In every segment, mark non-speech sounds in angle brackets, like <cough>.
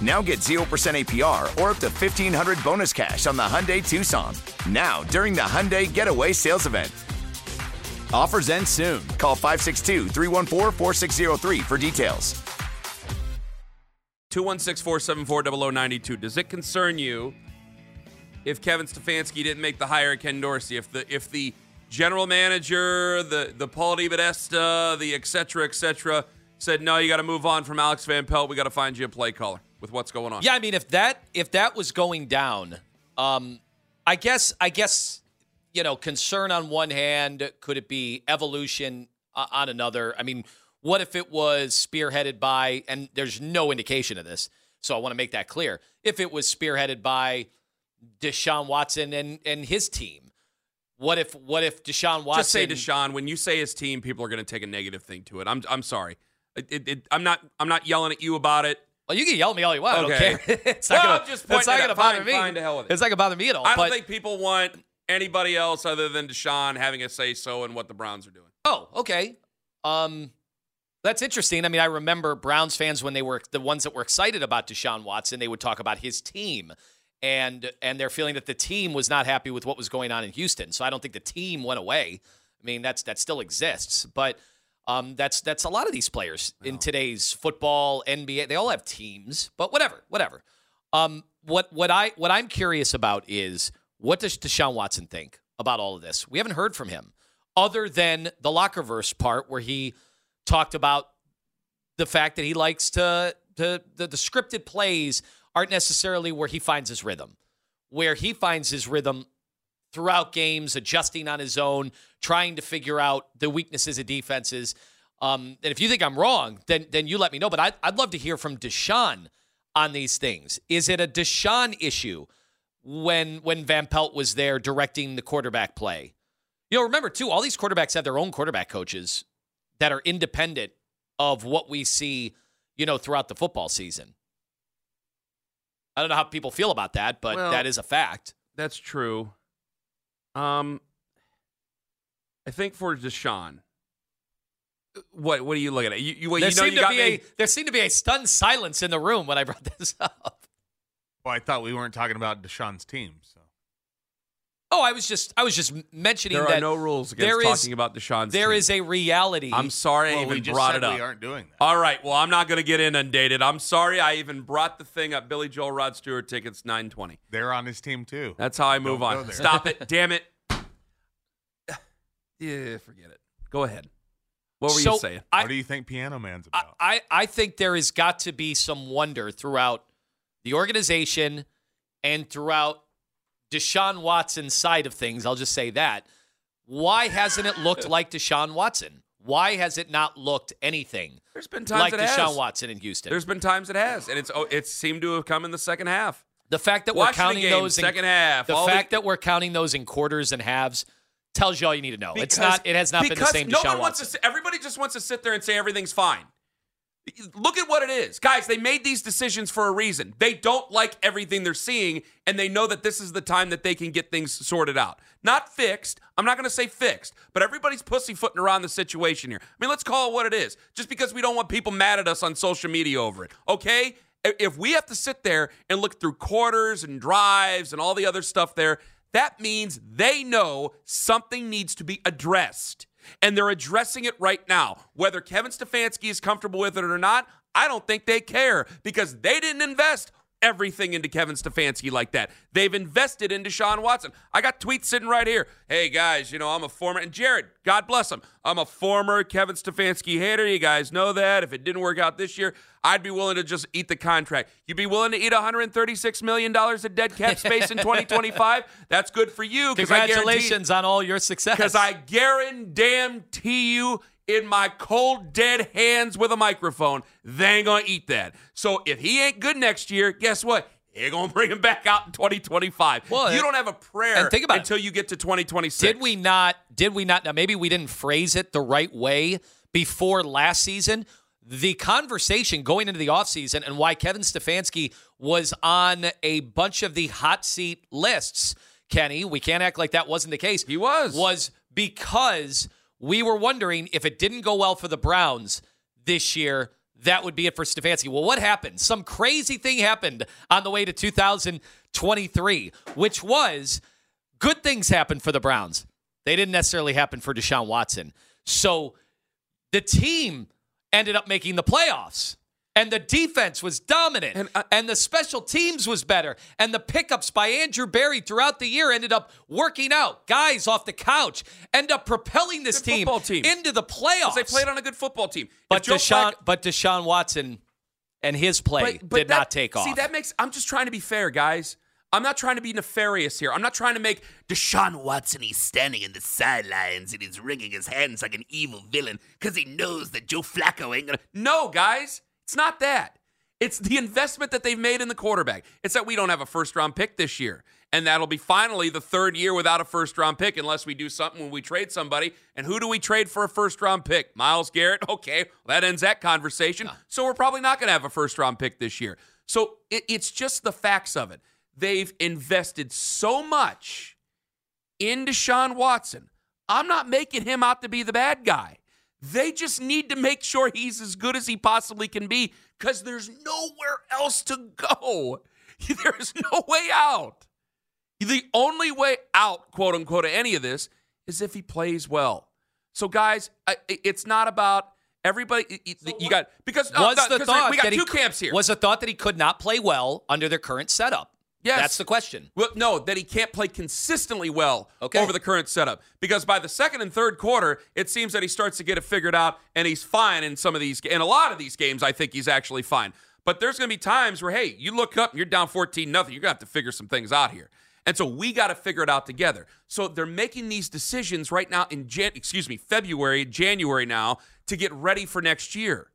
Now get 0% APR or up to 1500 bonus cash on the Hyundai Tucson. Now, during the Hyundai Getaway Sales Event. Offers end soon. Call 562 314 4603 for details. 216 474 0092. Does it concern you if Kevin Stefanski didn't make the hire at Ken Dorsey? If the if the general manager, the the Paul DePodesta, the et cetera, et cetera, said, no, you got to move on from Alex Van Pelt. We got to find you a play caller with what's going on. Yeah, I mean, if that if that was going down, um, I guess I guess you know, concern on one hand, could it be evolution uh, on another? I mean, what if it was spearheaded by, and there's no indication of this, so I want to make that clear. If it was spearheaded by Deshaun Watson and and his team, what if what if Deshaun Watson? Just say Deshaun. When you say his team, people are going to take a negative thing to it. I'm I'm sorry. It, it, it, I'm not I'm not yelling at you about it. Well, you can yell at me all you want. Okay. I don't care. <laughs> it's Well, not gonna, I'm just it's not gonna bother Fine, me. fine, to hell with it. It's not gonna bother me at all. I don't think people want anybody else other than Deshaun having a say so in what the Browns are doing. Oh, okay. Um, that's interesting. I mean, I remember Browns fans when they were the ones that were excited about Deshaun Watson, they would talk about his team and and they're feeling that the team was not happy with what was going on in Houston. So I don't think the team went away. I mean, that's that still exists, but um, that's that's a lot of these players in today's football, NBA. They all have teams, but whatever, whatever. Um, what what I what I'm curious about is what does Deshaun Watson think about all of this? We haven't heard from him other than the lockerverse part where he talked about the fact that he likes to, to the, the scripted plays aren't necessarily where he finds his rhythm. Where he finds his rhythm throughout games, adjusting on his own, trying to figure out the weaknesses of defenses. Um, and if you think I'm wrong, then then you let me know. But I'd, I'd love to hear from Deshaun on these things. Is it a Deshaun issue when when Van Pelt was there directing the quarterback play? You know, remember too, all these quarterbacks have their own quarterback coaches that are independent of what we see, you know, throughout the football season. I don't know how people feel about that, but Well- that is a fact. That's true. Um, I think for Deshaun, what what are you looking at? You, you, well, there you know seemed you to got be me. a there seemed to be a stunned silence in the room when I brought this <laughs> up. Well, I thought we weren't talking about Deshaun's team. So Oh, I was just I was just mentioning There that are no rules against there is- talking about Deshaun's. there team. is a reality. I'm sorry I even we just brought said it up. we aren't doing that. All right. Well, I'm not going to get inundated. I'm sorry I even brought the thing up. Billy Joel Rod Stewart tickets 920. They're on his team too. That's how I move Don't on. Stop it. <laughs> Damn it. <sighs> Yeah, forget it. Go ahead. What were So, you saying? I, what do you think Piano Man's about? I I think there has got to be some wonder throughout the organization and throughout Deshaun Watson's side of things. I'll just say that. Why hasn't it looked <laughs> like Deshaun Watson? Why has it not looked anything There's been times like it Deshaun has. Watson in Houston? There's been times it has, and it's oh, it's seemed to have come in the second half. the fact that we're counting game, those in, second half. The fact that we're counting those in quarters and halves tells you all you need to know. it's not. It has not been the because same. No Deshaun one wants Watson. to. Everybody just wants to sit there and say everything's fine. Look at what it is. Guys, they made these decisions for a reason. They don't like everything they're seeing, and they know that this is the time that they can get things sorted out. Not fixed. I'm not going to say fixed, but everybody's pussyfooting around the situation here. I mean, let's call it what it is, just because we don't want people mad at us on social media over it, okay? If we have to sit there and look through quarters and drives and all the other stuff there, that means they know something needs to be addressed and they're addressing it right now. Whether Kevin Stefanski is comfortable with it or not, I don't think they care because they didn't invest everything into Kevin Stefanski like that. They've invested into Sean Watson. I got tweets sitting right here. Hey guys, you know, I'm a former and Jared, God bless him. I'm a former Kevin Stefanski hater. You guys know that. If it didn't work out this year, I'd be willing to just eat the contract. You'd be willing to eat 136 million dollars of dead cap space in 2025? <laughs> That's good for you. Congratulations on all your success. <laughs> Because I guarantee you in my cold, dead hands with a microphone, they ain't gonna eat that. So if he ain't good next year, guess what? They're gonna <laughs> bring him back out in 2025. Well, you don't have a prayer and think about until you get to 2026. Did we not? Did we not? Now maybe we didn't phrase it the right way before last season. The conversation going into the offseason and why Kevin Stefanski was on a bunch of the hot seat lists, Kenny, we can't act like that wasn't the case. He was. Was because we were wondering if it didn't go well for the Browns this year, that would be it for Stefanski. Well, what happened? Some crazy thing happened on the way to 2023, which was good things happened for the Browns. They didn't necessarily happen for Deshaun Watson. So the team ended up making the playoffs. And the defense was dominant, and, uh, and, the special teams was better, and the pickups by Andrew Berry throughout the year ended up working out. Guys off the couch end up propelling this team, team, into the playoffs. They played on a good football team. But Deshaun, but Deshaun Watson and his play but, but did that, not take off. See, that makes. I'm just trying to be fair, guys. I'm not trying to be nefarious here. I'm not trying to make Deshaun Watson. He's standing in the sidelines and he's wringing his hands like an evil villain because he knows that Joe Flacco ain't gonna. No, guys. It's not that. It's the investment that they've made in the quarterback. It's that we don't have a first round pick this year. And that'll be finally the third year without a first round pick unless we do something when we trade somebody. And who do we trade for a first round pick? Myles Garrett? <laughs> Okay, well, that ends that conversation. No. So we're probably not going to have a first round pick this year. So it, it's just the facts of it. They've invested so much in Deshaun Watson. I'm not making him out to be the bad guy. They just need to make sure he's as good as he possibly can be because there's nowhere else to go. <laughs> There's no way out. The only way out, quote unquote, of any of this is if he plays well. So, guys, it's not about everybody. You got because was uh, the thought we got two he, camps here. Was the thought that he could not play well under their current setup? Yes. That's the question. Well, no, that he can't play consistently well okay. over the current setup. Because by the second and third quarter, it seems that he starts to get it figured out and he's fine in some of these in a lot of these games, I think he's actually fine. But there's gonna be times where, hey, you look up and you're down 14 nothing, you're gonna have to figure some things out here. And so we got to figure it out together. So they're making these decisions right now in Jan- excuse me, February, January now to get ready for next year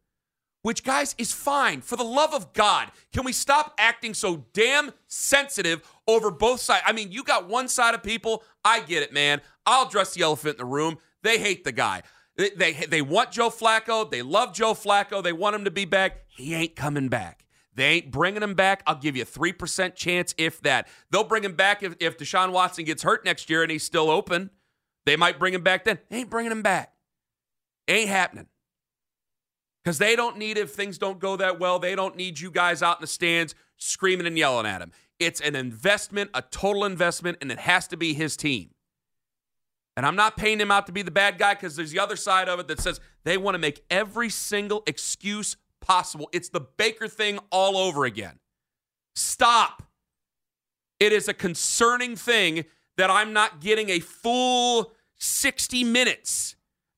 which, guys, is fine. For the love of God, can we stop acting so damn sensitive over both sides? I mean, you got one side of people. I get it, man. I'll dress the elephant in the room. They hate the guy. They, they, they want Joe Flacco. They love Joe Flacco. They want him to be back. He ain't coming back. They ain't bringing him back. I'll give you a 3% chance, if that. They'll bring him back if, if Deshaun Watson gets hurt next year and he's still open. They might bring him back then. They ain't bringing him back. Ain't happening because they don't need if things don't go that well. They don't need you guys out in the stands screaming and yelling at him. It's an investment, a total investment, and it has to be his team. And I'm not paying him out to be the bad guy because there's the other side of it that says they want to make every single excuse possible. It's the Baker thing all over again. Stop. It is a concerning thing that I'm not getting a full 60 minutes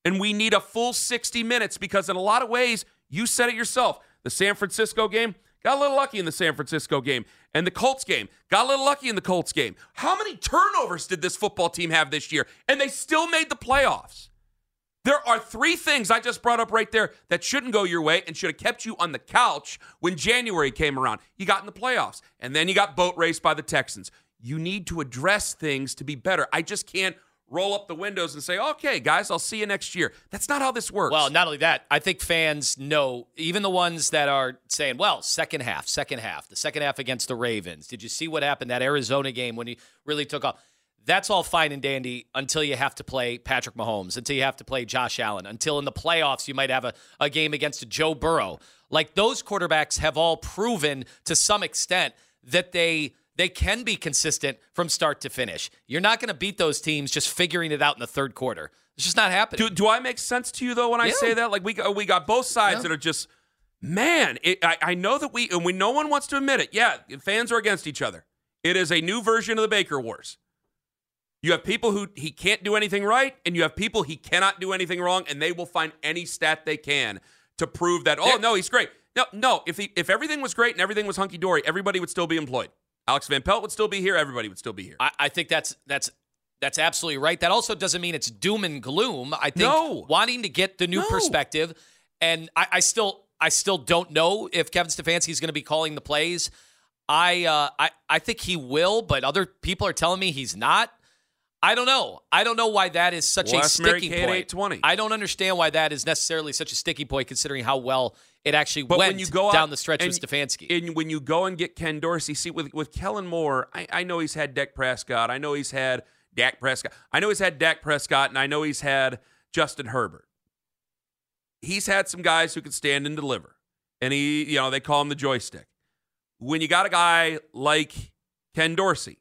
and we need a full 60 minutes because, in a lot of ways, you said it yourself. The San Francisco game got a little lucky in the San Francisco game, and the Colts game got a little lucky in the Colts game. How many turnovers did this football team have this year? And they still made the playoffs. There are three things I just brought up right there that shouldn't go your way and should have kept you on the couch when January came around. You got in the playoffs, and then you got boat raced by the Texans. You need to address things to be better. I just can't roll up the windows and say, "Okay, guys, I'll see you next year." That's not how this works. Well, not only that, I think fans know, even the ones that are saying, well, second half, second half, the second half against the Ravens. Did you see what happened that Arizona game when he really took off? That's all fine and dandy until you have to play Patrick Mahomes, until you have to play Josh Allen, until in the playoffs you might have a, a game against Joe Burrow. Like those quarterbacks have all proven to some extent that they they can be consistent from start to finish. You're not going to beat those teams just figuring it out in the third quarter. It's just not happening. do, do I make sense to you though when I say that? Like we got, we got both sides Yeah. that are just, man. It, I, I know that we and we no one wants to admit it. Yeah, fans are against each other. It is a new version of the Baker Wars. You have people who he can't do anything right, and you have people he cannot do anything wrong, and they will find any stat they can to prove that. Oh no, he's great. No, no. If he, if everything was great and everything was hunky dory, everybody would still be employed. Alex Van Pelt would still be here. Everybody would still be here. I, I think that's that's that's absolutely right. That also doesn't mean it's doom and gloom. I think No. wanting to get the new No. perspective, and I, I still I still don't know if Kevin Stefanski is going to be calling the plays. I uh, I I think he will, but other people are telling me he's not. I don't know. I don't know why that is such Well, a sticking point. 820. I don't understand why that is necessarily such a sticky point, considering how well it actually But went when you go down the stretch and, with Stefanski. and when you go and get Ken Dorsey, see with with Kellen Moore, I, I know he's had Dak Prescott, I know he's had Dak Prescott, I know he's had Dak Prescott, and I know he's had Justin Herbert. He's had some guys who can stand and deliver, and he, you know, they call him the joystick. When you got a guy like Ken Dorsey,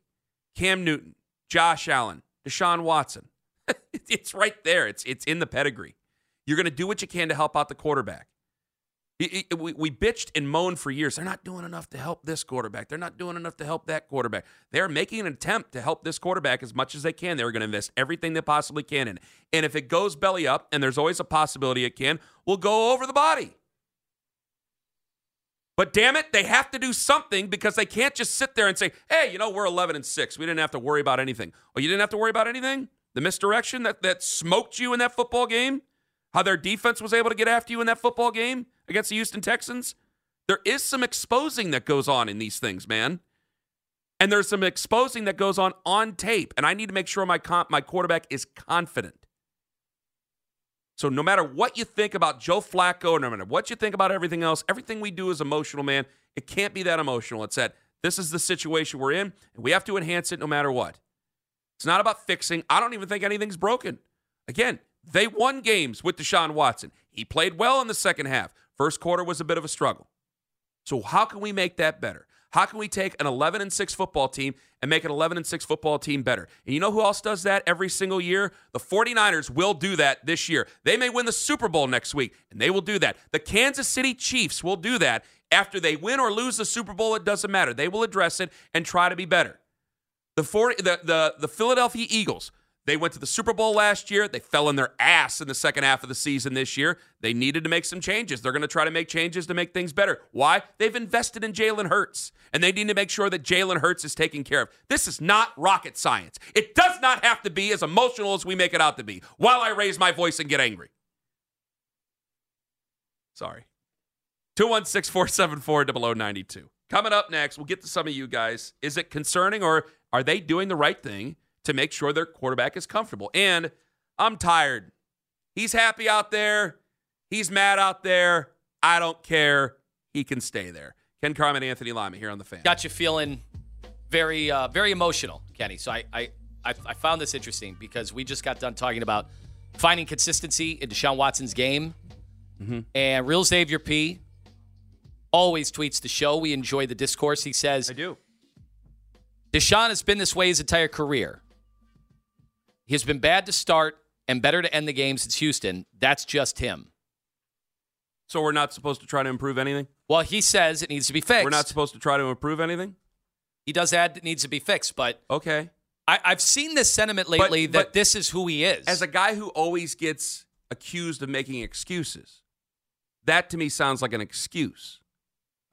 Cam Newton, Josh Allen, Deshaun Watson, <laughs> it's right there. It's it's in the pedigree. You're going to do what you can to help out the quarterback. We, we bitched and moaned for years. They're not doing enough to help this quarterback. They're not doing enough to help that quarterback. They're making an attempt to help this quarterback as much as they can. They're going to invest everything they possibly can in. And if it goes belly up, and there's always a possibility it can, we'll go over the body. But damn it, they have to do something because they can't just sit there and say, "Hey, you know, we're 11 and 6. We didn't have to worry about anything." Oh, you didn't have to worry about anything? The misdirection that that smoked you in that football game? How their defense was able to get after you in that football game against the Houston Texans? There is some exposing that goes on in these things, man. And there's some exposing that goes on on tape, and I need to make sure my comp, my quarterback is confident. So no matter what you think about Joe Flacco, no matter what you think about everything else, everything we do is emotional, man. It can't be that emotional. It's that this is the situation we're in, and we have to enhance it no matter what. It's not about fixing. I don't even think anything's broken. Again, they won games with Deshaun Watson. He played well in the second half. First quarter was a bit of a struggle. So how can we make that better? How can we take an 11 and 6 football team and make an 11 and 6 football team better? And you know who else does that every single year? The 49ers will do that this year. They may win the Super Bowl next week, and they will do that. The Kansas City Chiefs will do that after they win or lose the Super Bowl, it doesn't matter. They will address it and try to be better. The, 40, the, the, the Philadelphia Eagles, they went to the Super Bowl last year. They fell in their ass in the second half of the season this year. They needed to make some changes. They're going to try to make changes to make things better. Why? They've invested in Jalen Hurts, and they need to make sure that Jalen Hurts is taken care of. This is not rocket science. It does not have to be as emotional as we make it out to be while I raise my voice and get angry. Sorry. 216 474 0092. Coming up next, we'll get to some of you guys. Is it concerning or are they doing the right thing to make sure their quarterback is comfortable? And I'm tired. He's happy out there. He's mad out there. I don't care. He can stay there. Ken Carman, Anthony Lima here on the fan. got you feeling very uh, very emotional, Kenny. So I, I I I found this interesting because we just got done talking about finding consistency in Deshaun Watson's game, and Real Xavier P always tweets the show. We enjoy the discourse. He says I do. Deshaun has been this way his entire career. He has been bad to start and better to end the game since Houston. That's just him. So we're not supposed to try to improve anything? Well, he says it needs to be fixed. We're not supposed to try to improve anything? he does add it needs to be fixed, but Okay. I, I've seen this sentiment lately but that this is who he is. As a guy who always gets accused of making excuses, that to me sounds like an excuse.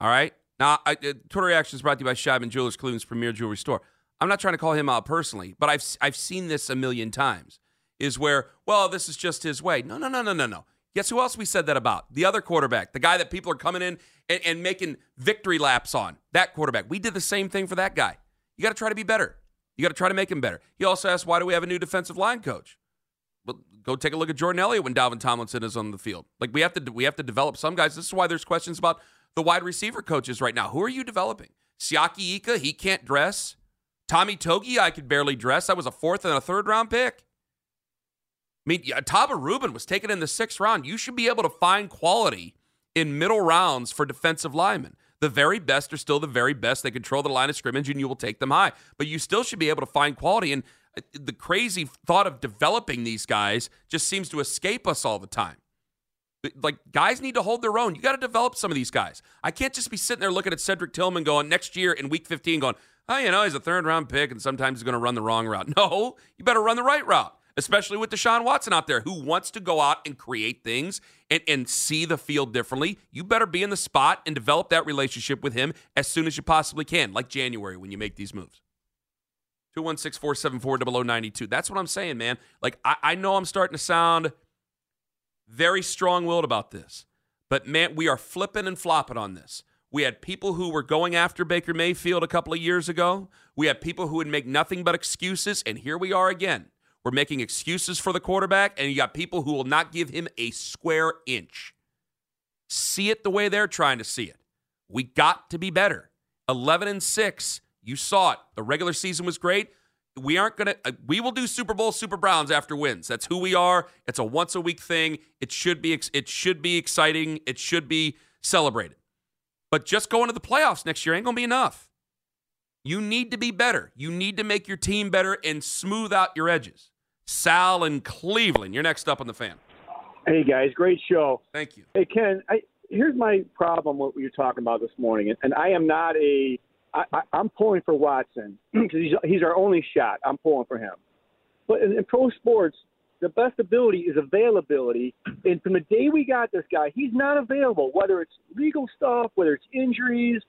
All right. Now, I, uh, Twitter reaction is brought to you by Shabin Jewelers, Cleveland's premier jewelry store. I'm not trying to call him out personally, but I've I've seen this a million times. Is where, well, this is just his way. No, no, no, no, no, no. Guess who else we said that about? The other quarterback, the guy that people are coming in and, and making victory laps on. That quarterback. We did the same thing for that guy. You got to try to be better. You got to try to make him better. He also asked, why do we have a new defensive line coach? Well, go take a look at Jordan Elliott when Dalvin Tomlinson is on the field. Like we have to we have to develop some guys. This is why there's questions about the wide receiver coaches right now. Who are you developing? Siaki Ika, he can't dress. Tommy Togiai, I could barely dress. That was a fourth and a third round pick. I mean, Taba Rubin was taken in the sixth round. You should be able to find quality in middle rounds for defensive linemen. The very best are still the very best. They control the line of scrimmage and you will take them high. But you still should be able to find quality. And uh, the crazy thought of developing these guys just seems to escape us all the time. Like, guys need to hold their own. You got to develop some of these guys. I can't just be sitting there looking at Cedric Tillman going next year in week 15 going, oh, you know, he's a third round pick and sometimes he's going to run the wrong route. <laughs> No, you better run the right route especially with Deshaun Watson out there who wants to go out and create things and, and see the field differently. You better be in the spot and develop that relationship with him as soon as you possibly can, like January when you make these moves. 216 474 0092. That's what I'm saying, man. Like, I, I know I'm starting to sound very strong willed about this, but man, we are flipping and flopping on this. We had people who were going after Baker Mayfield a couple of years ago. We had people who would make nothing but excuses, and here we are again. We're making excuses for the quarterback, and you got people who will not give him a square inch. See it the way they're trying to see it. We got to be better. 11 and 6, you saw it. The regular season was great. We aren't going to, uh, we will do Super Bowl Super Browns after wins. That's who we are. It's a once a week thing. It should be, it should be exciting. It should be celebrated. But just going to the playoffs next year ain't going to be enough. You need to be better. You need to make your team better and smooth out your edges. Sal in Cleveland. You're next up on the fan. Hey guys, great show. Thank you. Hey Ken, I, here's my problem. What you're talking about this morning, and I am not a. I, I, I'm pulling for Watson <clears throat> because he's he's our only shot. I'm pulling for him. But in, in pro sports, the best ability is availability. And from the day we got this guy, he's not available. Whether it's legal stuff, whether it's injuries,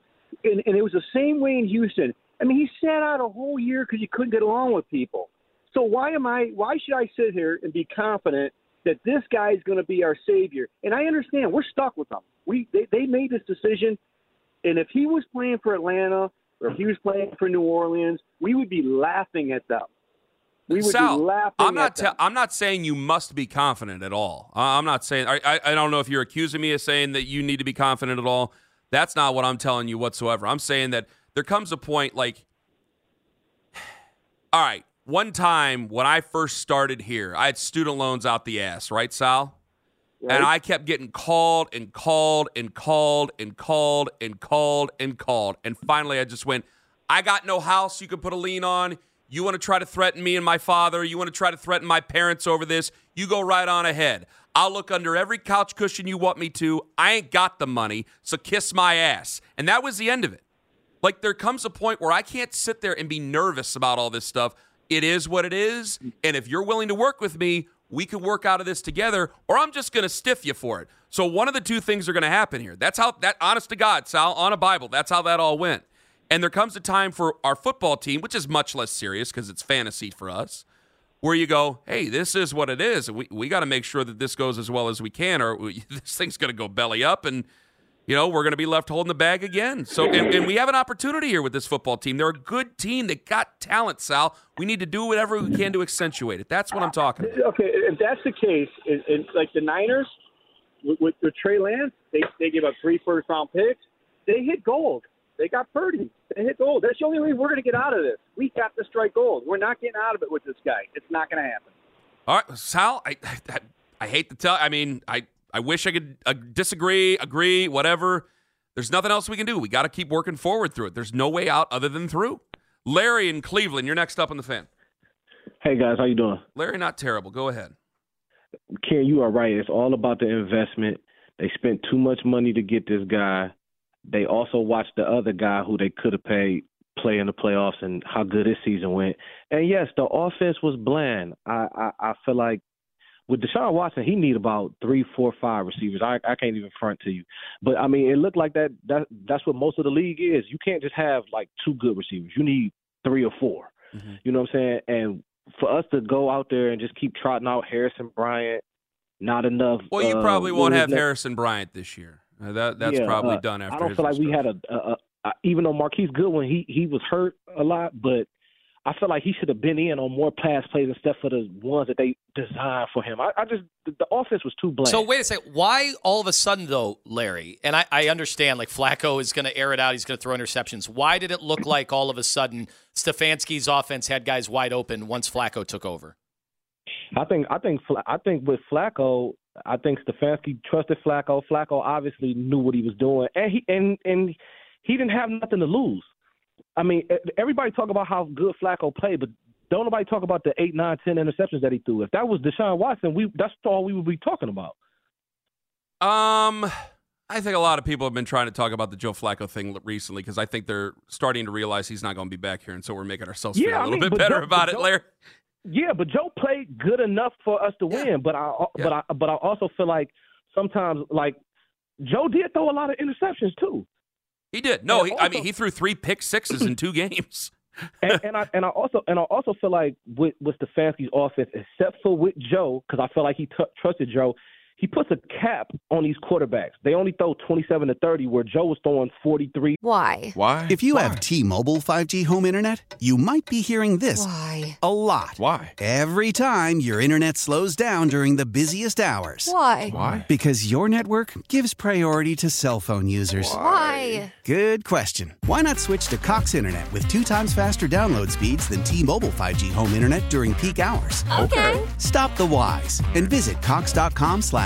and, and it was the same way in Houston. I mean, he sat out a whole year because he couldn't get along with people. So why am I? Why should I sit here and be confident that this guy is going to be our savior? And I understand we're stuck with them. We they, they made this decision, and if he was playing for Atlanta or if he was playing for New Orleans, we would be laughing at them. We would Sal, be laughing. I'm not. Te- I'm not saying you must be confident at all. I'm not saying. I, I. I don't know if you're accusing me of saying that you need to be confident at all. That's not what I'm telling you whatsoever. I'm saying that there comes a point like, <sighs> all right, one time when I first started here, I had student loans out the ass, right, Sal? Right. And I kept getting called and called and called and called and called and called. And finally, I just went, I got no house you can put a lien on. You want to try to threaten me and my father? You want to try to threaten my parents over this? You go right on ahead. I'll look under every couch cushion you want me to. I ain't got the money, so kiss my ass. And that was the end of it. Like, there comes a point where I can't sit there and be nervous about all this stuff it is what it is. And if you're willing to work with me, we can work out of this together, or I'm just going to stiff you for it. So one of the two things are going to happen here. That's how that, honest to God, Sal, on a Bible, that's how that all went. And there comes a time for our football team, which is much less serious because it's fantasy for us, where you go, hey, this is what it is. We, we got to make sure that this goes as well as we can, or we, <laughs> this thing's going to go belly up and you know, we're going to be left holding the bag again. So, and, and, we have an opportunity here with this football team. They're a good team. They got talent, Sal. We need to do whatever we can to accentuate it. That's what I'm talking about. Okay, if that's the case, and like the Niners with, with, with Trey Lance, they they give up three first round picks. They hit gold. They got Purdy. They hit gold. That's the only way we're going to get out of this. We got to strike gold. We're not getting out of it with this guy. It's not going to happen. All right, Sal. I, I I hate to tell. I mean, I I wish I could uh, disagree, agree, whatever. There's nothing else we can do. We got to keep working forward through it. There's no way out other than through. Larry in Cleveland, you're next up on the fan. Hey guys, how you doing? Larry, not terrible. Go ahead. Ken, you are right. It's all about the investment. They spent too much money to get this guy. They also watched the other guy who they could have paid play in the playoffs and how good his season went. And yes, the offense was bland. I I, I feel like with Deshaun Watson, he need about three, four, five receivers. I, I can't even front to you, but I mean, it looked like that. That that's what most of the league is. You can't just have like two good receivers. You need three or 4 mm-hmm. You know what I'm saying? And for us to go out there and just keep trotting out Harrison Bryant, not enough. Well, you probably uh, won't have Harrison Bryant this year. Uh, that that's yeah, probably uh, done after. I don't feel like we had a, a, a, even though Marquise Goodwin he he was hurt a lot, but I feel like he should have been in on more pass plays instead for the ones that they designed for him. I, I just the, the offense was too bland. So wait a second. Why all of a sudden though, Larry? And I, I understand like Flacco is going to air it out. He's going to throw interceptions. Why did it look like all of a sudden Stefanski's offense had guys wide open once Flacco took over? I think I think I think with Flacco, I think Stefanski trusted Flacco. Flacco obviously knew what he was doing, and he and and he didn't have nothing to lose. I mean, everybody talk about how good Flacco played, but don't nobody talk about the eight, nine, ten interceptions that he threw. If that was Deshaun Watson, we that's all we would be talking about. Um, I think a lot of people have been trying to talk about the Joe Flacco thing recently because I think they're starting to realize he's not going to be back here, and so we're making ourselves yeah, feel a little I mean, bit better Joe, about Joe, it, Larry. Yeah, but Joe played good enough for us to yeah. win. But I, yeah. but I, but I also feel like sometimes like Joe did throw a lot of interceptions too. He did. No, he, also, I mean he threw three pick sixes in two games. <laughs> and, and, I and I also and I also feel like with with Stefanski's offense, except for with Joe, because I feel like he t- trusted Joe, he puts a cap on these quarterbacks. They only throw 27 to 30, where Joe was throwing 43. Why? Why? If you Why? have T-Mobile 5G home internet, you might be hearing this Why? a lot. Why? Every time your internet slows down during the busiest hours. Why? Why? Because your network gives priority to cell phone users. Why? Good question. Why not switch to Cox Internet with two times faster download speeds than T-Mobile 5G home internet during peak hours? Okay. Stop the whys and visit cox.com slash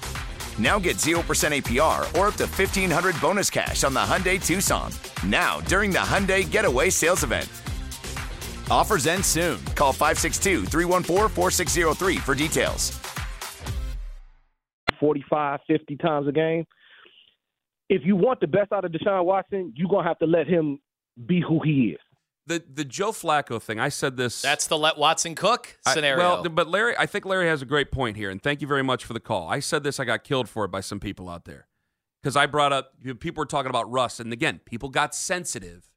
Now get 0% APR or up to 1500 bonus cash on the Hyundai Tucson. Now, during the Hyundai Getaway Sales Event. Offers end soon. Call 562 314 4603 for details. 45, 50 times a game. If you want the best out of Deshaun Watson, you're going to have to let him be who he is. The the Joe Flacco thing, I said this. That's the let Watson cook I- scenario. well, but Larry, I think Larry has a great point here, and thank you very much for the call. I said this, I got killed for it by some people out there because I brought up you know, people were talking about Russ, and again, people got sensitive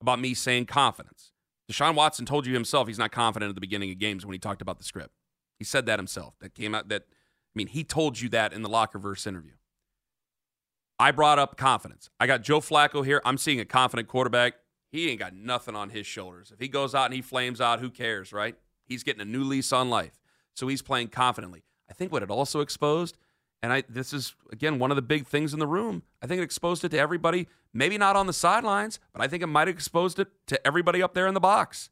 about me saying confidence. Deshaun Watson told you himself he's not confident at the beginning of games when he talked about the script. He said that himself. That came out. That I mean, he told you that in the locker verse interview. I brought up confidence. I got Joe Flacco here. I'm seeing a confident quarterback. He ain't got nothing on his shoulders. If he goes out and he flames out, who cares, right? He's getting a new lease on life. So he's playing confidently. I think what it also exposed, and I this is again one of the big things in the room. I think it exposed it to everybody, maybe not on the sidelines, but I think it might have exposed it to everybody up there in the box.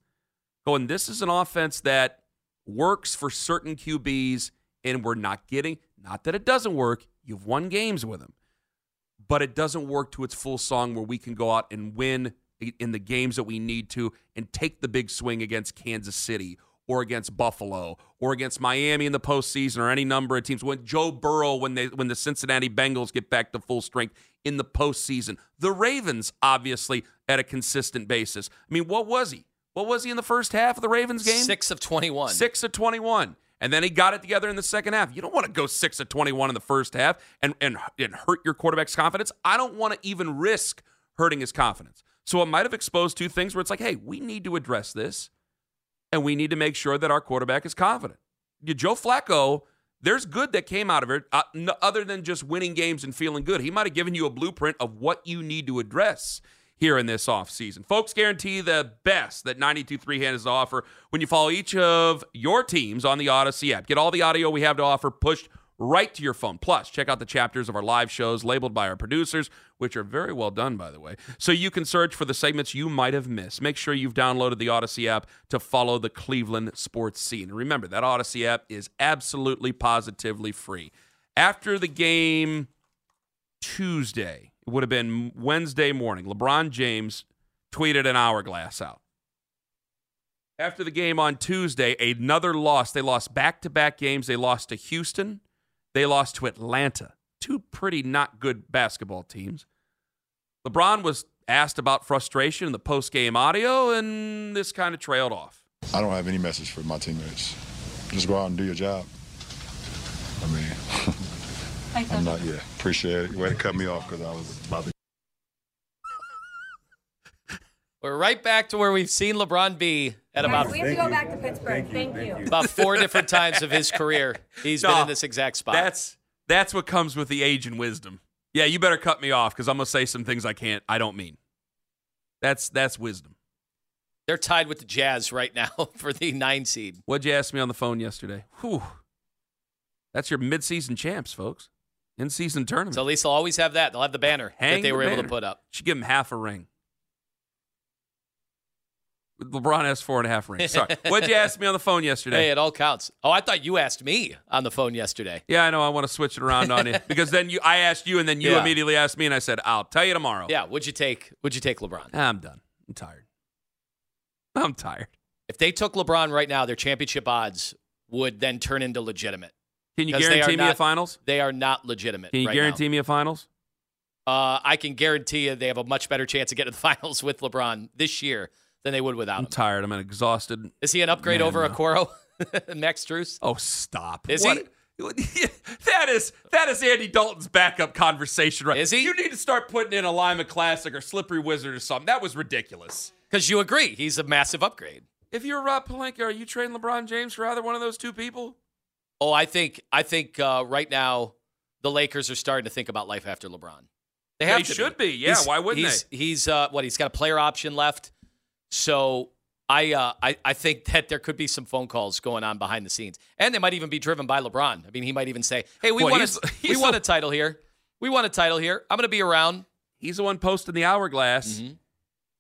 Going, this is an offense that works for certain QBs, and we're not getting, not that it doesn't work. You've won games with him but it doesn't work to its full song where we can go out and win in the games that we need to and take the big swing against Kansas City or against Buffalo or against Miami in the postseason or any number of teams. When Joe Burrow, when they when the Cincinnati Bengals get back to full strength in the postseason, the Ravens obviously at a consistent basis. I mean, what was he? What was he in the first half of the Ravens game? Six of 21. Six of 21. And then he got it together in the second half. You don't want to go six of 21 in the first half and, and, and hurt your quarterback's confidence. I don't want to even risk hurting his confidence. So it might have exposed two things where it's like, hey, we need to address this and we need to make sure that our quarterback is confident. Joe Flacco, there's good that came out of it, uh, other than just winning games and feeling good. He might have given you a blueprint of what you need to address here in this offseason. Folks, guarantee the best that 92.3 has to offer when you follow each of your teams on the Odyssey app. Get all the audio we have to offer pushed right to your phone. Plus, check out the chapters of our live shows labeled by our producers, which are very well done, by the way, so you can search for the segments you might have missed. Make sure you've downloaded the Odyssey app to follow the Cleveland sports scene. Remember, that Odyssey app is absolutely positively free. After the game Tuesday, it would have been Wednesday morning, LeBron James tweeted an hourglass out. After the game on Tuesday, another loss. They lost back to back games. They lost to Houston they lost to Atlanta, two pretty not good basketball teams. LeBron was asked about frustration in the post game audio, and this kind of trailed off. I don't have any message for my teammates. Just go out and do your job. I mean, <laughs> I'm not, yeah, appreciate it. Way to cut me off because I was about to. We're right back to where we've seen LeBron be at about. We have to go back to Pittsburgh. Thank you. About four <laughs> different times of his career, he's No, been in this exact spot. That's that's what comes with the age and wisdom. Yeah, you better cut me off because I'm gonna say some things I can't. I don't mean. That's that's wisdom. They're tied with the Jazz right now <laughs> for the nine seed. What'd you ask me on the phone yesterday? Whew. That's your midseason champs, folks. In season tournament. So at least they'll always have that. They'll have the banner Hang that they the were able to put up. Should give him half a ring. LeBron has four and a half rings. Sorry. What'd you ask me on the phone yesterday? Hey, it all counts. Oh, I thought you asked me on the phone yesterday. Yeah, I know. I want to switch it around on you <laughs> because then you, I asked you, and then you Yeah. immediately asked me, and I said, "I'll tell you tomorrow." Yeah, would you take? Would you take LeBron? I'm done. I'm tired. I'm tired. If they took LeBron right now, their championship odds would then turn into legitimate. Can you guarantee me a finals? They are not legitimate. Can you right guarantee me a finals? Uh, I can guarantee you they have a much better chance of getting to the <laughs> finals with LeBron this year than they would without I'm him. tired. I'm exhausted. Is he an upgrade Man, over no. Okoro, Max <laughs> Strus? Oh, stop. Is What- <laughs> that is that is Andy Dalton's backup conversation, right? Is he? You need to start putting in a Lima Classic or Slippery Wizard or something. That was ridiculous. Because you agree he's a massive upgrade. If you're Rob Pelinka, are you trading LeBron James for either one of those two people? Oh, I think I think uh, right now the Lakers are starting to think about life after LeBron. They have They should be. Yeah, He's- why wouldn't he's, He's uh, what? He's got a player option left. So I, uh, I I think that there could be some phone calls going on behind the scenes, and they might even be driven by LeBron. I mean, he might even say, "Hey, we Boy, want he's- a, <laughs> we want a- title here. We want a title here. I'm going to be around." He's the one posting the hourglass. Mm-hmm.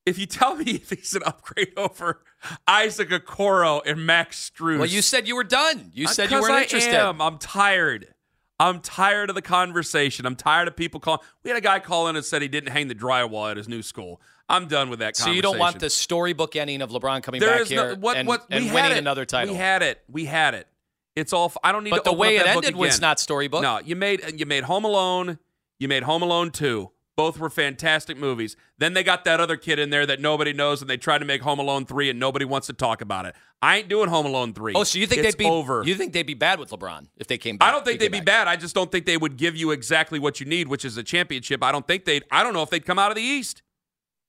If you tell me <laughs> if he's an upgrade over Isaac Okoro and Max Strus, Well, you said you were done. You said you weren't I interested. Am. I'm tired. I'm tired of the conversation. I'm tired of people calling. We had a guy call in and said he didn't hang the drywall at his new school. I'm done with that So conversation. you don't want the storybook ending of LeBron coming There back is no- here what, and, what, and we had winning it. another title. We had it. We had it. It's all. f- I don't need But to the way it ended was not storybook. No, you made you made Home Alone. You made Home Alone two. Both were fantastic movies. Then they got that other kid in there that nobody knows, and they tried to make Home Alone three, and nobody wants to talk about it. I ain't doing Home Alone three. Oh, so you think It's they'd be over? You think they'd be bad with LeBron if they came back? I don't think they'd be came bad. I just don't think they would give you exactly what you need, which is a championship. I don't think they'd. I don't know if they'd come out of the East.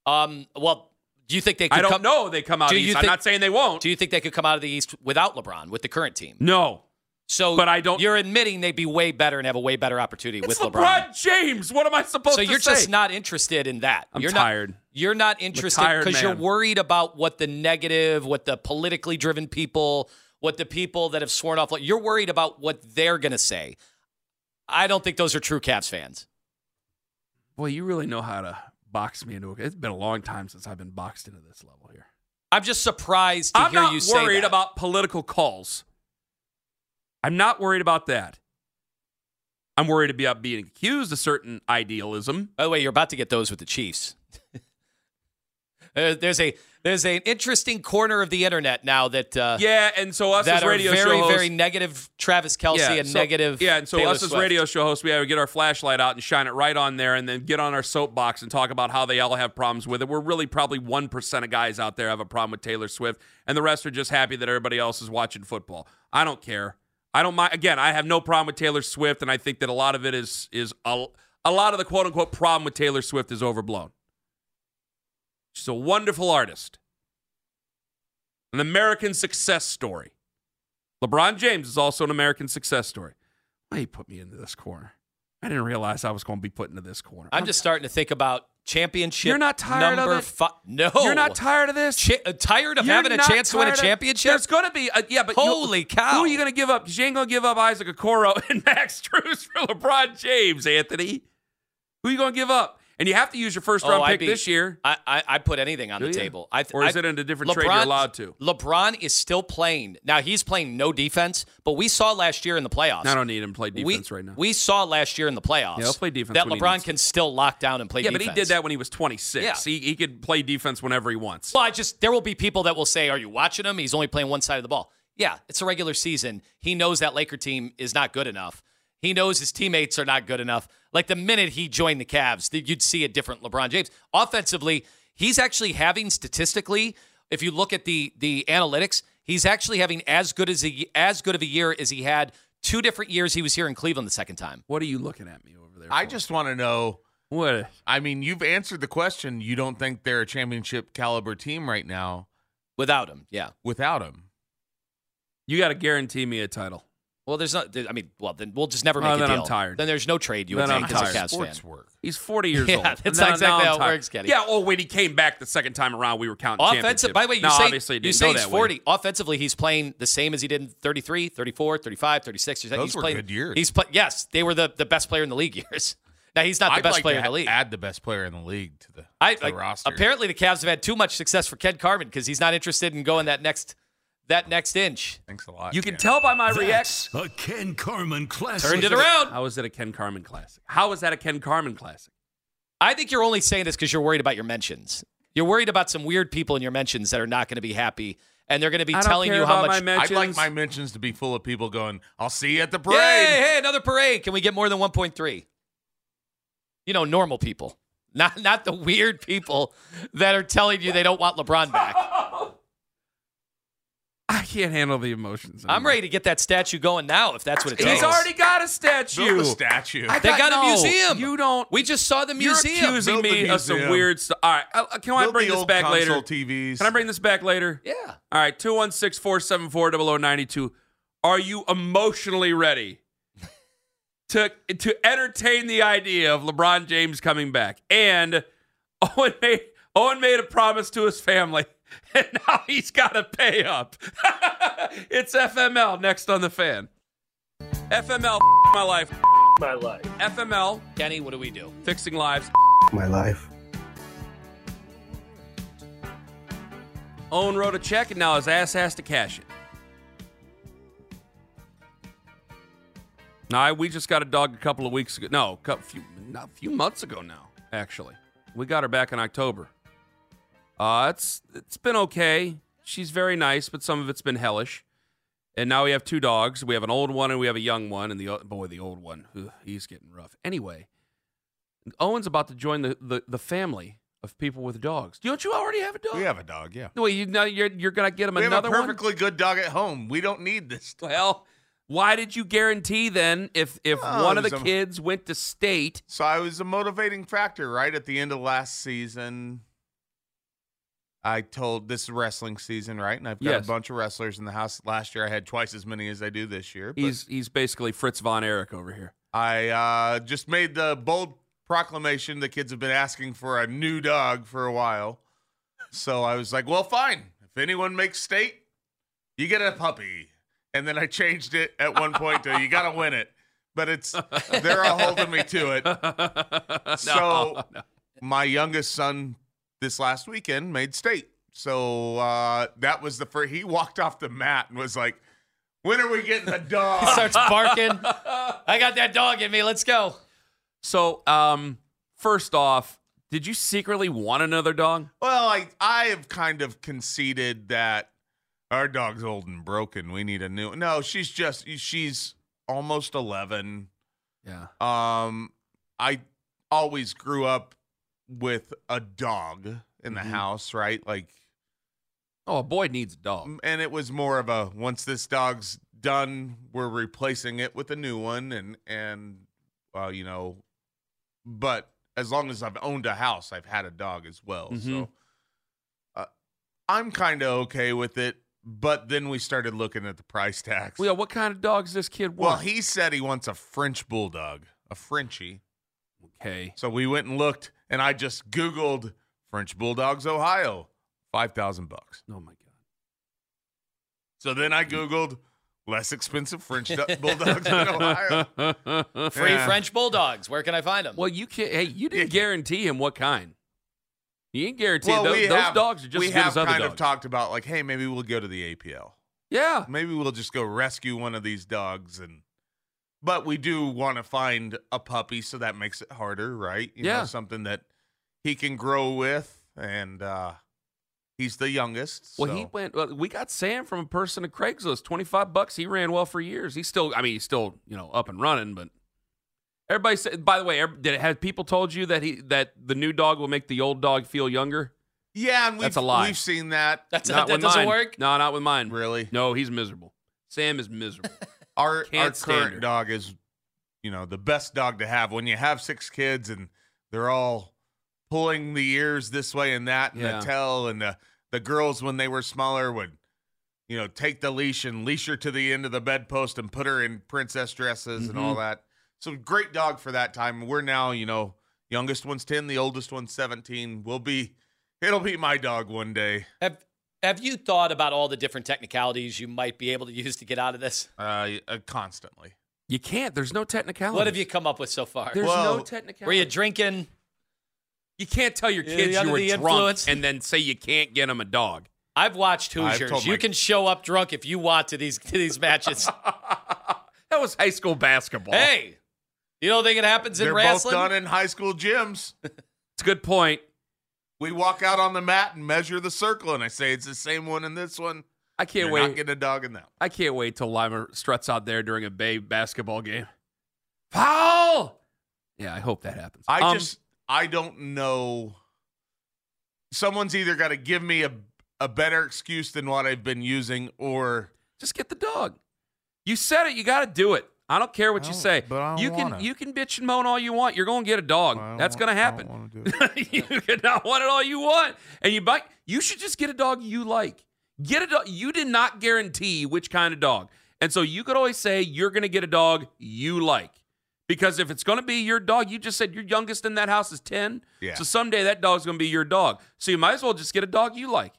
Um. Well, do you think they? Could I don't come, know they come out of Do the you East. I'm not saying they won't. Do you think they could come out of the East without LeBron with the current team? No, So, But I don't- You're admitting they'd be way better and have a way better opportunity with LeBron. James. What am I supposed So to So you're say? just not interested in that. I'm you're tired. Not, you're not interested because you're worried about what the negative, what the politically driven people, what the people that have sworn off. You're worried about what they're going to say. I don't think those are true Cavs fans. Boy, you really know how to box me into it. It's been a long time since I've been boxed into this level here. I'm just surprised to I'm hear not you say worried about political calls. I'm not worried about that. I'm worried about being accused of certain idealism. By the way, you're about to get those with the Chiefs. <laughs> There's a there's an interesting corner of the internet now that uh, Yeah, and so us that as are radio very show hosts, very negative Travis Kelce and so- negative Yeah, and so Taylor us as radio show hosts, we have to get our flashlight out and shine it right on there, and then get on our soapbox and talk about how they all have problems with it. We're really probably one percent of guys out there have a problem with Taylor Swift, and the rest are just happy that everybody else is watching football. I don't care. I don't mind. Again, I have no problem with Taylor Swift, and I think that a lot of it is is a, a lot of the quote unquote problem with Taylor Swift is overblown. She's a wonderful artist, an American success story. LeBron James is also an American success story. Why you put me into this corner? I didn't realize I was going to be put into this corner. I'm just starting to think about championship. You're not tired number of it? fi- no, You're not tired of this? Cha- uh, tired of You're having a chance to win a tired of- championship. There's going to be, a, yeah, but you- Holy cow. Who are you going to give up? you ain't going to give up Isaac Okoro <laughs> and Max Strus for LeBron James, Anthony. Who are you going to give up? And you have to use your first oh, round Oh, pick be- this year. I, I I'd put anything on Do the you? table. I, Or is I- it in a different trade you're LeBron- allowed to? LeBron is still playing now. He's playing no defense, but we saw last year in the playoffs. I don't need him to play we, defense right now. We saw last year in the playoffs. Yeah, play defense That LeBron can still lock down and play defense. yeah, defense. but he did that when he was 26. Yeah. He, he could play defense whenever he wants. Well, I just there will be people that will say, "Are you watching him? He's only playing one side of the ball." Yeah, it's a regular season. He knows that Laker team is not good enough. He knows his teammates are not good enough. Like the minute he joined the Cavs, you'd see a different LeBron James. Offensively, he's actually having statistically, if you look at the the analytics, he's actually having as good as a, as good of a year as he had two different years he was here in Cleveland the second time. What are you looking at me over there? I just want to know. What? I mean, you've answered the question. You don't think they're a championship caliber team right now Without him, yeah. without him. You got to guarantee me a title. Well, there's not. I mean, well, then we'll just never oh, make Oh, a then deal. I'm tired. Then there's no trade. You Then would I'm make as a tired. Cavs Sports fan. work. He's 40 years <laughs> Yeah, old. that's Now- not exactly now how it works, Kenny. Yeah, Oh, when he came back the second time around, we were counting Offensive, by the way, you now, say, obviously you didn't say go he's that way. 40. Offensively, he's playing the same as he did in 33, 34, 35, 36. Those he's were playing, good years. He's play, yes, they were the, the best player in the league <laughs> years. Now he's not the I'd best like player to in the league. Add the best player in the league to the, I, the like, roster. apparently the Cavs have had too much success for Ken Carman because he's not interested in going that next that next inch. Thanks a lot. You can Ken. tell by my reaction. That's a Ken Carman classic. Turned it around. How is it a Ken Carman classic? How is that a Ken Carman classic? I think you're only saying this because you're worried about your mentions. You're worried about some weird people in your mentions that are not going to be happy, and they're going to be I telling you how much. my I'd like my mentions to be full of people going, I'll see you at the parade. Hey, hey, another parade. Can we get more than 1.3? You know, normal people. <laughs> Not not the weird people that are telling you they don't want LeBron back. <laughs> I can't handle the emotions. I'm ready to get that statue going now if that's what it takes. He's already got a statue. Build a statue. I They got a no, museum. You don't. We just saw the museum. You're museum. accusing Build the me of some weird stuff. All right, uh, can I bring the this old back later? TVs. Can I bring this back later? Yeah. All right, 216 474 0092. Are you emotionally ready <laughs> to to entertain the idea of LeBron James coming back? And <laughs> Owen made Owen made a promise to his family, <laughs> and now he's got to pay up. <laughs> it's FML next on the fan. FML <laughs> my life. My life. FML Kenny, what do we do? fixing lives. My life. Owen wrote a check, and now his ass has to cash it. No, I- we just got a dog a couple of weeks ago. No, a few, not a few months ago now. Actually, we got her back in October. Uh, it's it's been okay. She's very nice, but some of it's been hellish. And now we have two dogs. We have an old one and we have a young one. And the boy, the old one, ugh, he's getting rough. Anyway, Owen's about to join the, the, the family of people with dogs. Don't you already have a dog? We have a dog, yeah. No, you know you're you're gonna get him We have another a perfectly good dog at home. We don't need this. one. Well, why did you guarantee then if if Oh, one of the a- kids went to state? So I was a motivating factor right at the end of last season. I told this is wrestling season, right? And I've got Yes. a bunch of wrestlers in the house. Last year I had twice as many as I do this year. but He's he's basically Fritz von Erich over here. I uh, just made the bold proclamation the kids have been asking for a new dog for a while. So I was like, well, fine. If anyone makes state, you get a puppy. And then I changed it at one point to you <laughs> got to win it. But it's <laughs> they're all holding me to it. <laughs> so my youngest son this last weekend made state. So uh, that was the first. He walked off the mat and was like, "When are we getting the <laughs> dog?" He starts barking. <laughs> I got that dog in me. Let's go. So, um, first off, did you secretly want another dog? Well, I I have kind of conceded that our dog's old and broken. We need a new. No, she's just she's almost eleven. Yeah. Um, I always grew up with a dog in the Mhm. house, right? Like, Oh, a boy needs a dog. and it was more of a once this dog's done, we're replacing it with a new one, and and uh, you know, but as long as I've owned a house, I've had a dog as well. Mhm. So uh, I'm kind of okay with it But then we started looking at the price tags. Well, what kind of dogs this kid want? Well, he said he wants a French bulldog, a Frenchie. okay. So we went and looked, and I just Googled French bulldogs, Ohio, five thousand bucks. Oh my god! So then I Googled less expensive French du- bulldogs in Ohio. <laughs> Free Yeah. French bulldogs. Where can I find them? Well, you can't. Hey, you didn't guarantee him what kind. You ain't guarantee Well, those, we those have, dogs are just we as good have as other kind dogs. of talked about like, hey, maybe we'll go to the APL. yeah. Maybe we'll just go rescue one of these dogs and. But we do want to find a puppy, so that makes it harder, right? You Yeah. know, something that he can grow with, and uh he's the youngest. Well, so- he went. Well, we got Sam from a person at Craigslist. Twenty five bucks. He ran well for years. He's still. I mean, he's still you know up and running. But everybody said. By the way, did it have people told you that he that the new dog will make the old dog feel younger? Yeah, and we've, That's a lie. we've seen that. That's Not that with doesn't mine. work. No, not with mine. Really? No, he's miserable. Sam is miserable. <laughs> Our Can't our current her. dog is, you know, the best dog to have. When you have six kids and they're all pulling the ears this way and that and Yeah. the tail, and the the girls when they were smaller would, you know, take the leash and leash her to the end of the bedpost and put her in princess dresses and all Mhm. that. So great dog for that time. We're now, you know, youngest one's ten, the oldest one's seventeen. We'll be, it'll be my dog one day. Have Have you thought about all the different technicalities you might be able to use to get out of this? Uh, uh constantly. you can't. There's no technicality. What have you come up with so far? There's Well, no technicality. Were you drinking? You can't tell your kids you were drunk influence? and then say you can't get them a dog. I've watched I've you my- can show up drunk if you want to these to these matches. <laughs> That was high school basketball. hey, you don't think it happens in They're wrestling? both done in high school gyms. <laughs> it's a good point. We walk out on the mat and measure the circle, and I say it's the same one in this one. I can't You're wait. not getting a dog in that. one. I can't wait till Lima struts out there during a Bay basketball game. Foul! Yeah, I hope that happens. I Um, just I don't know. Someone's either got to give me a a better excuse than what I've been using, or just get the dog. You said it. You got to do it. I don't care what you don't- say. but I don't you can wanna. you can bitch and moan all you want. You're going to get a dog. That's going to happen. don't do <laughs> it. you can not want it all you want, and you might. You should just get a dog you like. Get a dog. You did not guarantee which kind of dog, and so you could always say you're going to get a dog you like. Because if it's going to be your dog, you just said your youngest in that house is 10. Yeah. So someday that dog's going to be your dog. So you might as well just get a dog you like.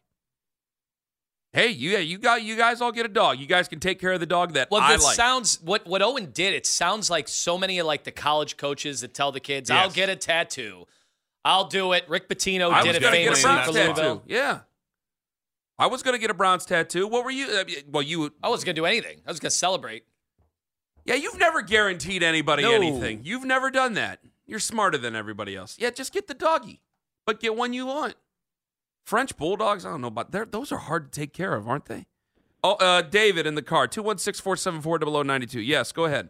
Hey, you you got you guys all get a dog. You guys can take care of the dog that Well, I like. sounds what what Owen did. It sounds like so many of like the college coaches that tell the kids, "I'll get a tattoo, I'll do it." Rick Pitino I did was it gonna get a famously for tattoo. Louisville. Yeah. I was going to get a Browns tattoo. What were you? uh, Well, you I wasn't gonna do anything. I was gonna celebrate. Yeah, you've never guaranteed anybody No. anything. You've never done that. You're smarter than everybody else. Yeah, just get the doggy, but get one you want. French bulldogs, I don't know about they're, those are hard to take care of, aren't they? Oh, uh, David in the car, 216 474 0092. Yes, go ahead.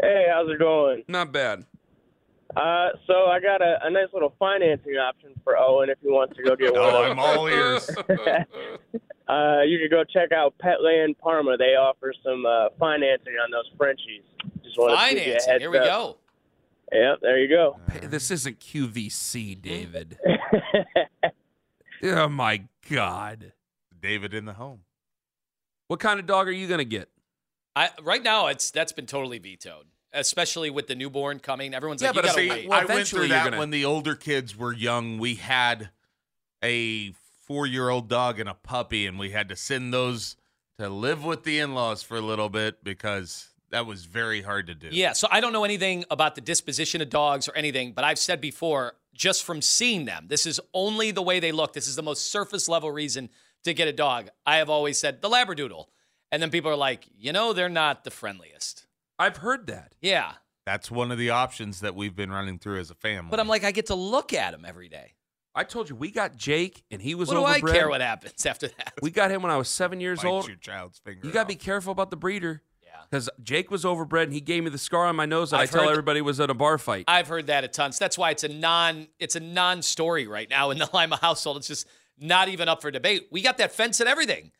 Hey, how's it going? Not bad. Uh, so I got a, a nice little financing option for Owen if he wants to go get one. oh, of I'm all ears. <laughs> Uh, you could go check out Petland Parma. They offer some uh, financing on those Frenchies. Just wanted to you a Financing. Here we up. go. Yep, there you go. This isn't QVC, David. <laughs> oh, my God. David in the home. What kind of dog are you going to get? I right now it's that's been totally vetoed, especially with the newborn coming. Everyone's Yeah, like, you but gotta see, wait. well, I went through that gonna- when the older kids were young. We had a four-year-old dog and a puppy, and we had to send those to live with the in-laws for a little bit because that was very hard to do. Yeah, so I don't know anything about the disposition of dogs or anything, but I've said before, just from seeing them, this is only the way they look. This is the most surface level reason to get a dog. I have always said the Labradoodle. And then people are like, you know, they're not the friendliest. I've heard that. Yeah. That's one of the options that we've been running through as a family. But I'm like, I get to look at them every day. I told you, we got Jake, and he was What do I care what happens <laughs> after that? We got him when I was seven years Bite old. your child's finger. You got to be careful about the breeder. Because Jake was overbred and he gave me the scar on my nose that I've I tell everybody was at a bar fight. I've heard that a ton. So that's why it's a non it's a non story right now in the <laughs> Lima household. It's just not even up for debate. We got that fence and everything.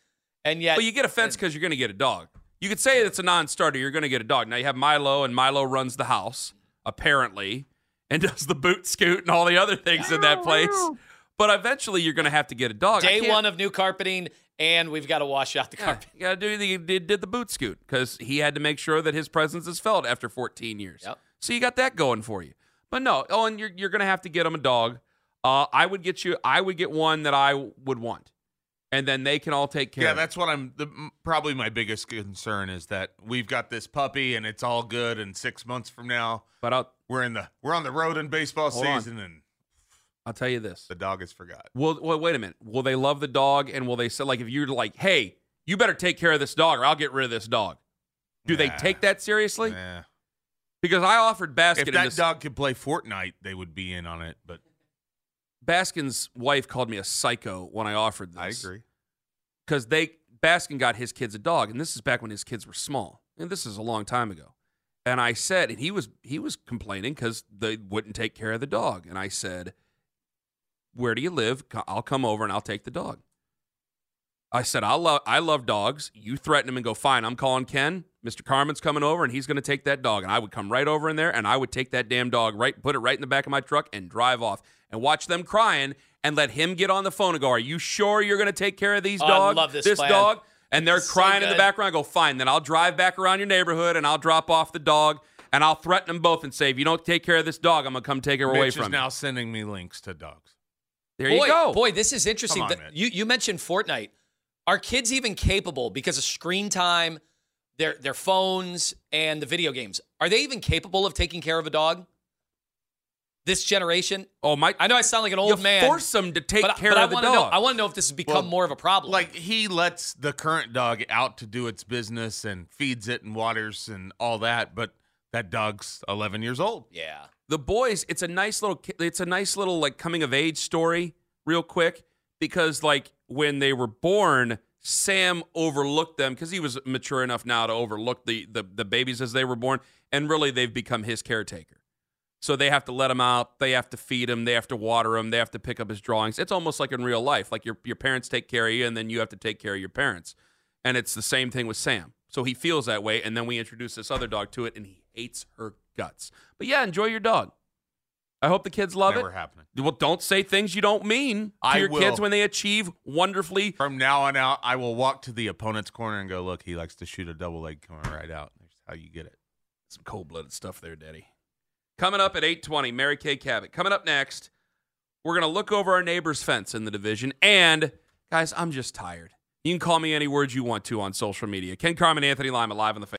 And yet well, you get a fence because you're going to get a dog. You could say it's a non starter. You're going to get a dog. Now you have Milo, and Milo runs the house, apparently, and <laughs> does the boot scoot and all the other things in that place. But eventually you're going to have to get a dog. Day one of new carpeting, and we've got to wash out the Yeah, carpet. you gotta do the did, did the boot scoot because he had to make sure that his presence is felt after 14 years. Yep. So you got that going for you. But no, oh, and you're you're gonna have to get him a dog. Uh, I would get you. I would get one that I would want, and then they can all take care. Yeah, of that's what I'm. The, probably my biggest concern is that we've got this puppy and it's all good, and six months from now, But I'll we're in the we're on the road in baseball Hold on. season, and I'll tell you this. the dog is forgot. Well, well, wait a minute. Will they love the dog, and will they say like if you're like, hey, you better take care of this dog, or I'll get rid of this dog? Do they take that seriously? Yeah. Because I offered Baskin If that this- dog could play Fortnite, they would be in on it. But Baskin's wife called me a psycho when I offered this. I agree. because they Baskin got his kids a dog, and this is back when his kids were small, and this is a long time ago. And I said, and he was he was complaining because they wouldn't take care of the dog, and I said, "Where do you live? I'll come over and I'll take the dog." I said, "I love I love dogs. You threaten him and go fine. I'm calling Ken. Mr. Carman's coming over, and he's going to take that dog." And I would come right over in there, and I would take that damn dog right, put it right in the back of my truck, and drive off, and watch them crying, and let him get on the phone and go, "Are you sure you're going to take care of these Oh, I dogs? love this plan. dog?" And they're This is so crying in the background. I go, "Fine, then I'll drive back around your neighborhood, and I'll drop off the dog." And I'll threaten them both and say, if you don't take care of this dog, I'm gonna come take her away from is you. now sending me links to dogs. There boy, you go. Boy, this is interesting. On, The- you you mentioned Fortnite. Are kids even capable because of screen time, their their phones, and the video games? Are they even capable of taking care of a dog? This generation. Oh my! I know I sound like an old you man. force them to take but, care but of I the wanna dog. Know, I want to know if this has become Well, more of a problem. Like he lets the current dog out to do its business and feeds it and waters and all that, but that dog's 11 years old. yeah. The boys it's a nice little it's a nice little like coming of age story real quick because like when they were born sam overlooked them because he was mature enough now to overlook the, the the babies as they were born and really they've become his caretaker. So they have to let him out they have to feed him they have to water him they have to pick up his drawings. It's almost like in real life like your, your parents take care of you and then you have to take care of your parents. And it's the same thing with sam. So he feels that way and then we introduce this other dog to it and he hates her guts. But yeah enjoy your dog. I hope the kids love Never it. happening. well don't say things you don't mean to I your will. kids when they achieve wonderfully. From now on out, I will walk to the opponent's corner and go, look, he likes to shoot a double leg coming right out. There's how you get it. some cold-blooded stuff there daddy. Coming up at 8.20 mary kay cabot. Coming up next we're going to look over our neighbor's fence in the division. And guys i'm just tired. You can call me any words you want to on social media. Ken carman anthony lima live on the face